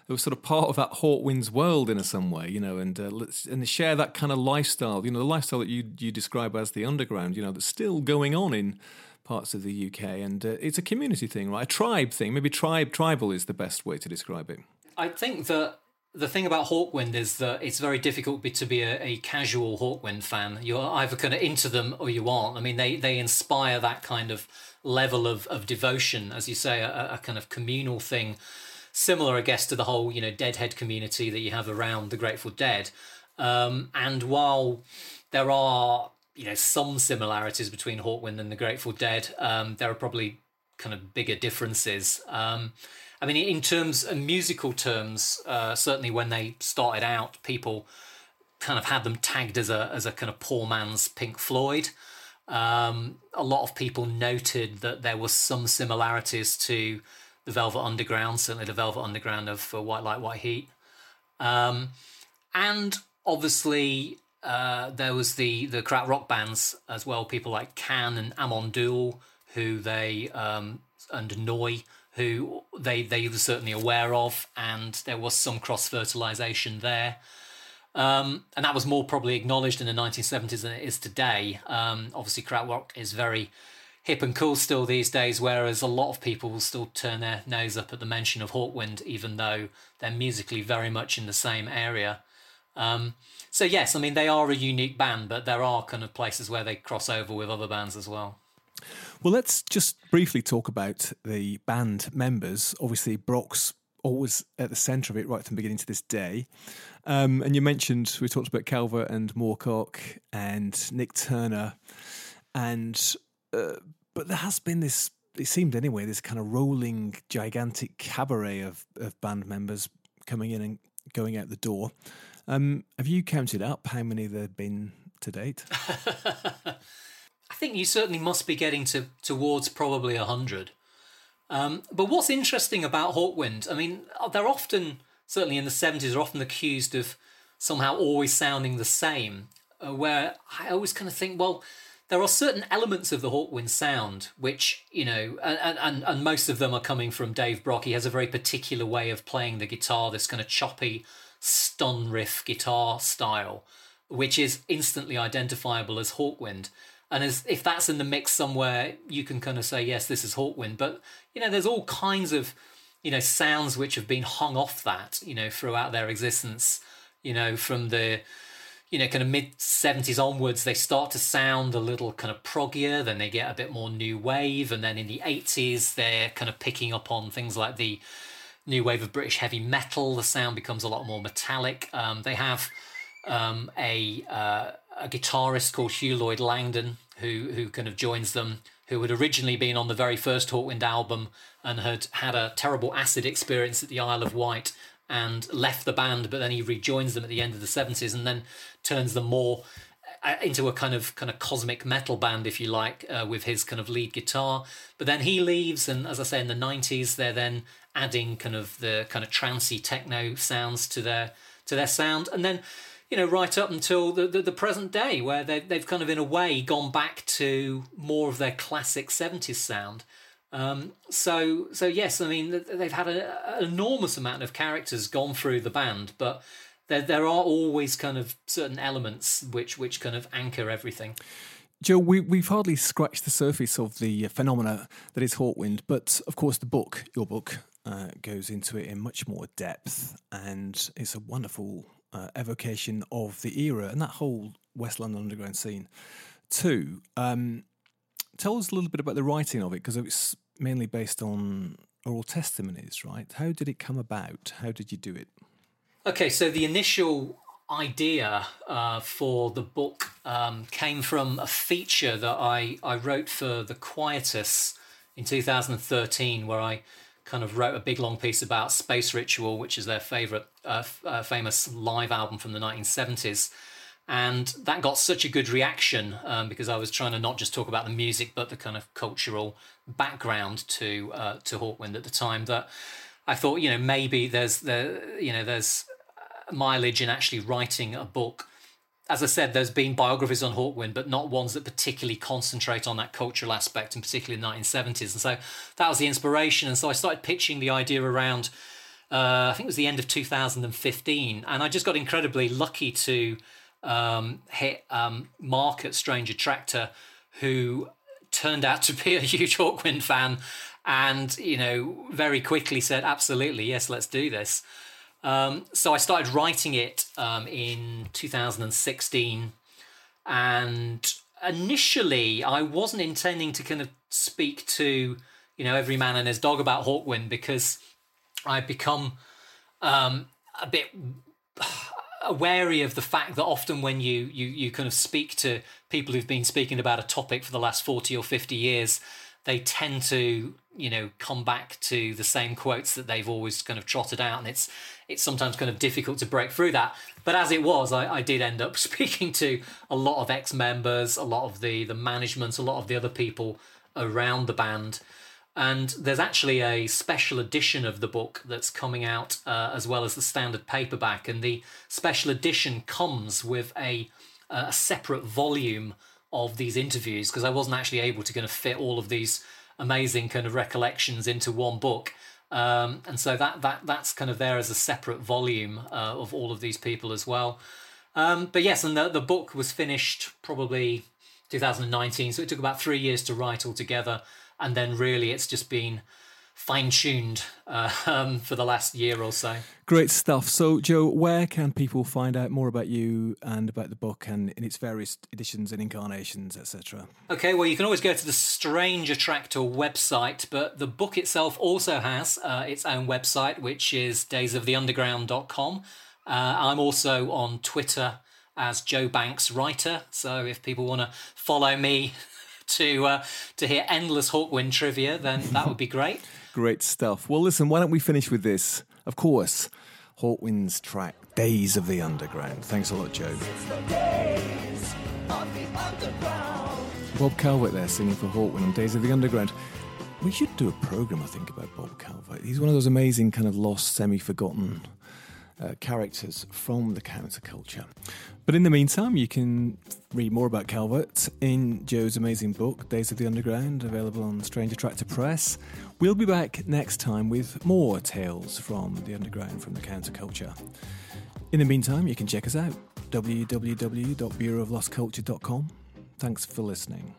who are sort of part of that Hawkwind's world in a some way. You know, and uh, let's and share that kind of lifestyle. You know, the lifestyle that you you describe as the underground. You know, that's still going on in parts of the UK, and uh, it's a community thing, right? A tribe thing. Maybe tribe tribal is the best way to describe it. I think that the thing about Hawkwind is that it's very difficult to be a, a, casual Hawkwind fan. You're either kind of into them or you aren't. I mean, they, they inspire that kind of level of, of devotion, as you say, a, a kind of communal thing, similar, I guess, to the whole, you know, Deadhead community that you have around the Grateful Dead. Um, and while there are, you know, some similarities between Hawkwind and the Grateful Dead, um, there are probably kind of bigger differences. Um, I mean, in terms of musical terms, uh, certainly when they started out, people kind of had them tagged as a as a kind of poor man's Pink Floyd. Um, a lot of people noted that there was some similarities to the Velvet Underground, certainly the Velvet Underground of uh, White Light, White Heat, um, and obviously uh, there was the the rock bands as well. People like Can and Amon Düül, who they um, and Neu who they they were certainly aware of, and there was some cross fertilization there. Um, and that was more probably acknowledged in the 1970s than it is today. Um, obviously, krautrock is very hip and cool still these days, whereas a lot of people will still turn their nose up at the mention of Hawkwind, even though they're musically very much in the same area. Um, so yes, I mean they are a unique band, but there are kind of places where they cross over with other bands as well. Well, let's just briefly talk about the band members. Obviously, Brock's always at the centre of it right from the beginning to this day. Um, and you mentioned we talked about Calvert and Moorcock and Nik Turner, and uh, but there has been this. It seemed anyway this kind of rolling, gigantic cabaret of of band members coming in and going out the door. Um, have you counted up how many there've been to date? [LAUGHS] I think you certainly must be getting to towards probably a hundred. Um, but what's interesting about Hawkwind, I mean, they're often certainly in the seventies are often accused of somehow always sounding the same. Uh, where I always kind of think, well, there are certain elements of the Hawkwind sound which you know, and, and and most of them are coming from Dave Brock. He has a very particular way of playing the guitar, this kind of choppy stun riff guitar style, which is instantly identifiable as Hawkwind. And as, if that's in the mix somewhere, you can kind of say, yes, this is Hawkwind. But, you know, there's all kinds of, you know, sounds which have been hung off that, you know, throughout their existence, you know, from the, you know, kind of mid 70s onwards, they start to sound a little kind of proggier, then they get a bit more new wave, and then in the 80s, they're kind of picking up on things like the new wave of British heavy metal. The sound becomes a lot more metallic. Um, they have um, a, uh, a guitarist called Huw Lloyd Langton who, who kind of joins them, who had originally been on the very first Hawkwind album and had had a terrible acid experience at the Isle of Wight and left the band, but then he rejoins them at the end of the 70s and then turns them more uh, into a kind of kind of cosmic metal band, if you like, uh, with his kind of lead guitar. But then he leaves, and as I say, in the '90s, they're then adding kind of the kind of trancy techno sounds to their to their sound, and then you know right up until the the, the present day, where they they've kind of in a way gone back to more of their classic '70s sound. Um, so so yes, I mean they've had a, an enormous amount of characters gone through the band, but there there are always kind of certain elements which which kind of anchor everything. Joe, we, we've hardly scratched the surface of the phenomena that is Hawkwind, but of course, the book, your book, uh, goes into it in much more depth, and it's a wonderful uh, evocation of the era and that whole West London underground scene, too. Um, tell us a little bit about the writing of it, because it's mainly based on oral testimonies, right? How did it come about? How did you do it? Okay, so the initial idea uh, for the book um, came from a feature that I, I wrote for The Quietus in 2013, where I kind of wrote a big long piece about Space Ritual, which is their favorite, uh, uh, famous live album from the 1970s. And that got such a good reaction um, because I was trying to not just talk about the music, but the kind of cultural background to uh, to Hawkwind at the time that I thought, you know, maybe there's there, you know, there's mileage in actually writing a book. As I said, there's been biographies on Hawkwind, but not ones that particularly concentrate on that cultural aspect, and particularly in the 1970s. And so that was the inspiration. And so I started pitching the idea around, uh, I think it was the end of 2015. And I just got incredibly lucky to um, hit um, Mark at Strange Attractor, who turned out to be a huge Hawkwind fan and, you know, very quickly said, absolutely, yes, let's do this. Um, so I started writing it um, in 2016, and initially I wasn't intending to kind of speak to you know every man and his dog about Hawkwind because I've become um, a bit wary of the fact that often when you you you kind of speak to people who've been speaking about a topic for the last 40 or 50 years they tend to you know come back to the same quotes that they've always kind of trotted out and it's it's sometimes kind of difficult to break through that. But as it was I, I did end up [LAUGHS] speaking to a lot of ex-members a lot of the the management a lot of the other people around the band. And there's actually a special edition of the book that's coming out uh, as well as the standard paperback. And the special edition comes with a a separate volume of these interviews because I wasn't actually able to kind of fit all of these amazing kind of recollections into one book. Um, and so that that that's kind of there as a separate volume uh, of all of these people as well. Um, but yes, and the, the book was finished probably 2019, so it took about three years to write altogether, and then really it's just been fine tuned uh, [LAUGHS] um, for the last year or so. Great stuff. So, Joe, where can people find out more about you and about the book and in its various editions and incarnations, etc.? Okay, well, you can always go to the Strange Attractor website, but the book itself also has uh, its own website, which is daysoftheunderground.com. Uh, I'm also on Twitter as Joe Banks Writer, so if people want to follow me [LAUGHS] to uh, to hear endless Hawkwind trivia, then that would be great. [LAUGHS] Great stuff. Well, listen, why don't we finish with this? Of course, Hawkwind's track, Days of the Underground. Thanks a lot, Joe. Bob Calvert there singing for Hawkwind on Days of the Underground. We should do a program, I think, about Bob Calvert. He's one of those amazing, kind of lost, semi forgotten uh, characters from the counterculture. But in the meantime, you can read more about Calvert in Joe's amazing book, Days of the Underground, available on Strange Attractor Press. We'll be back next time with more tales from the underground, from the counterculture. In the meantime, you can check us out www.bureauoflostculture.com. Thanks for listening.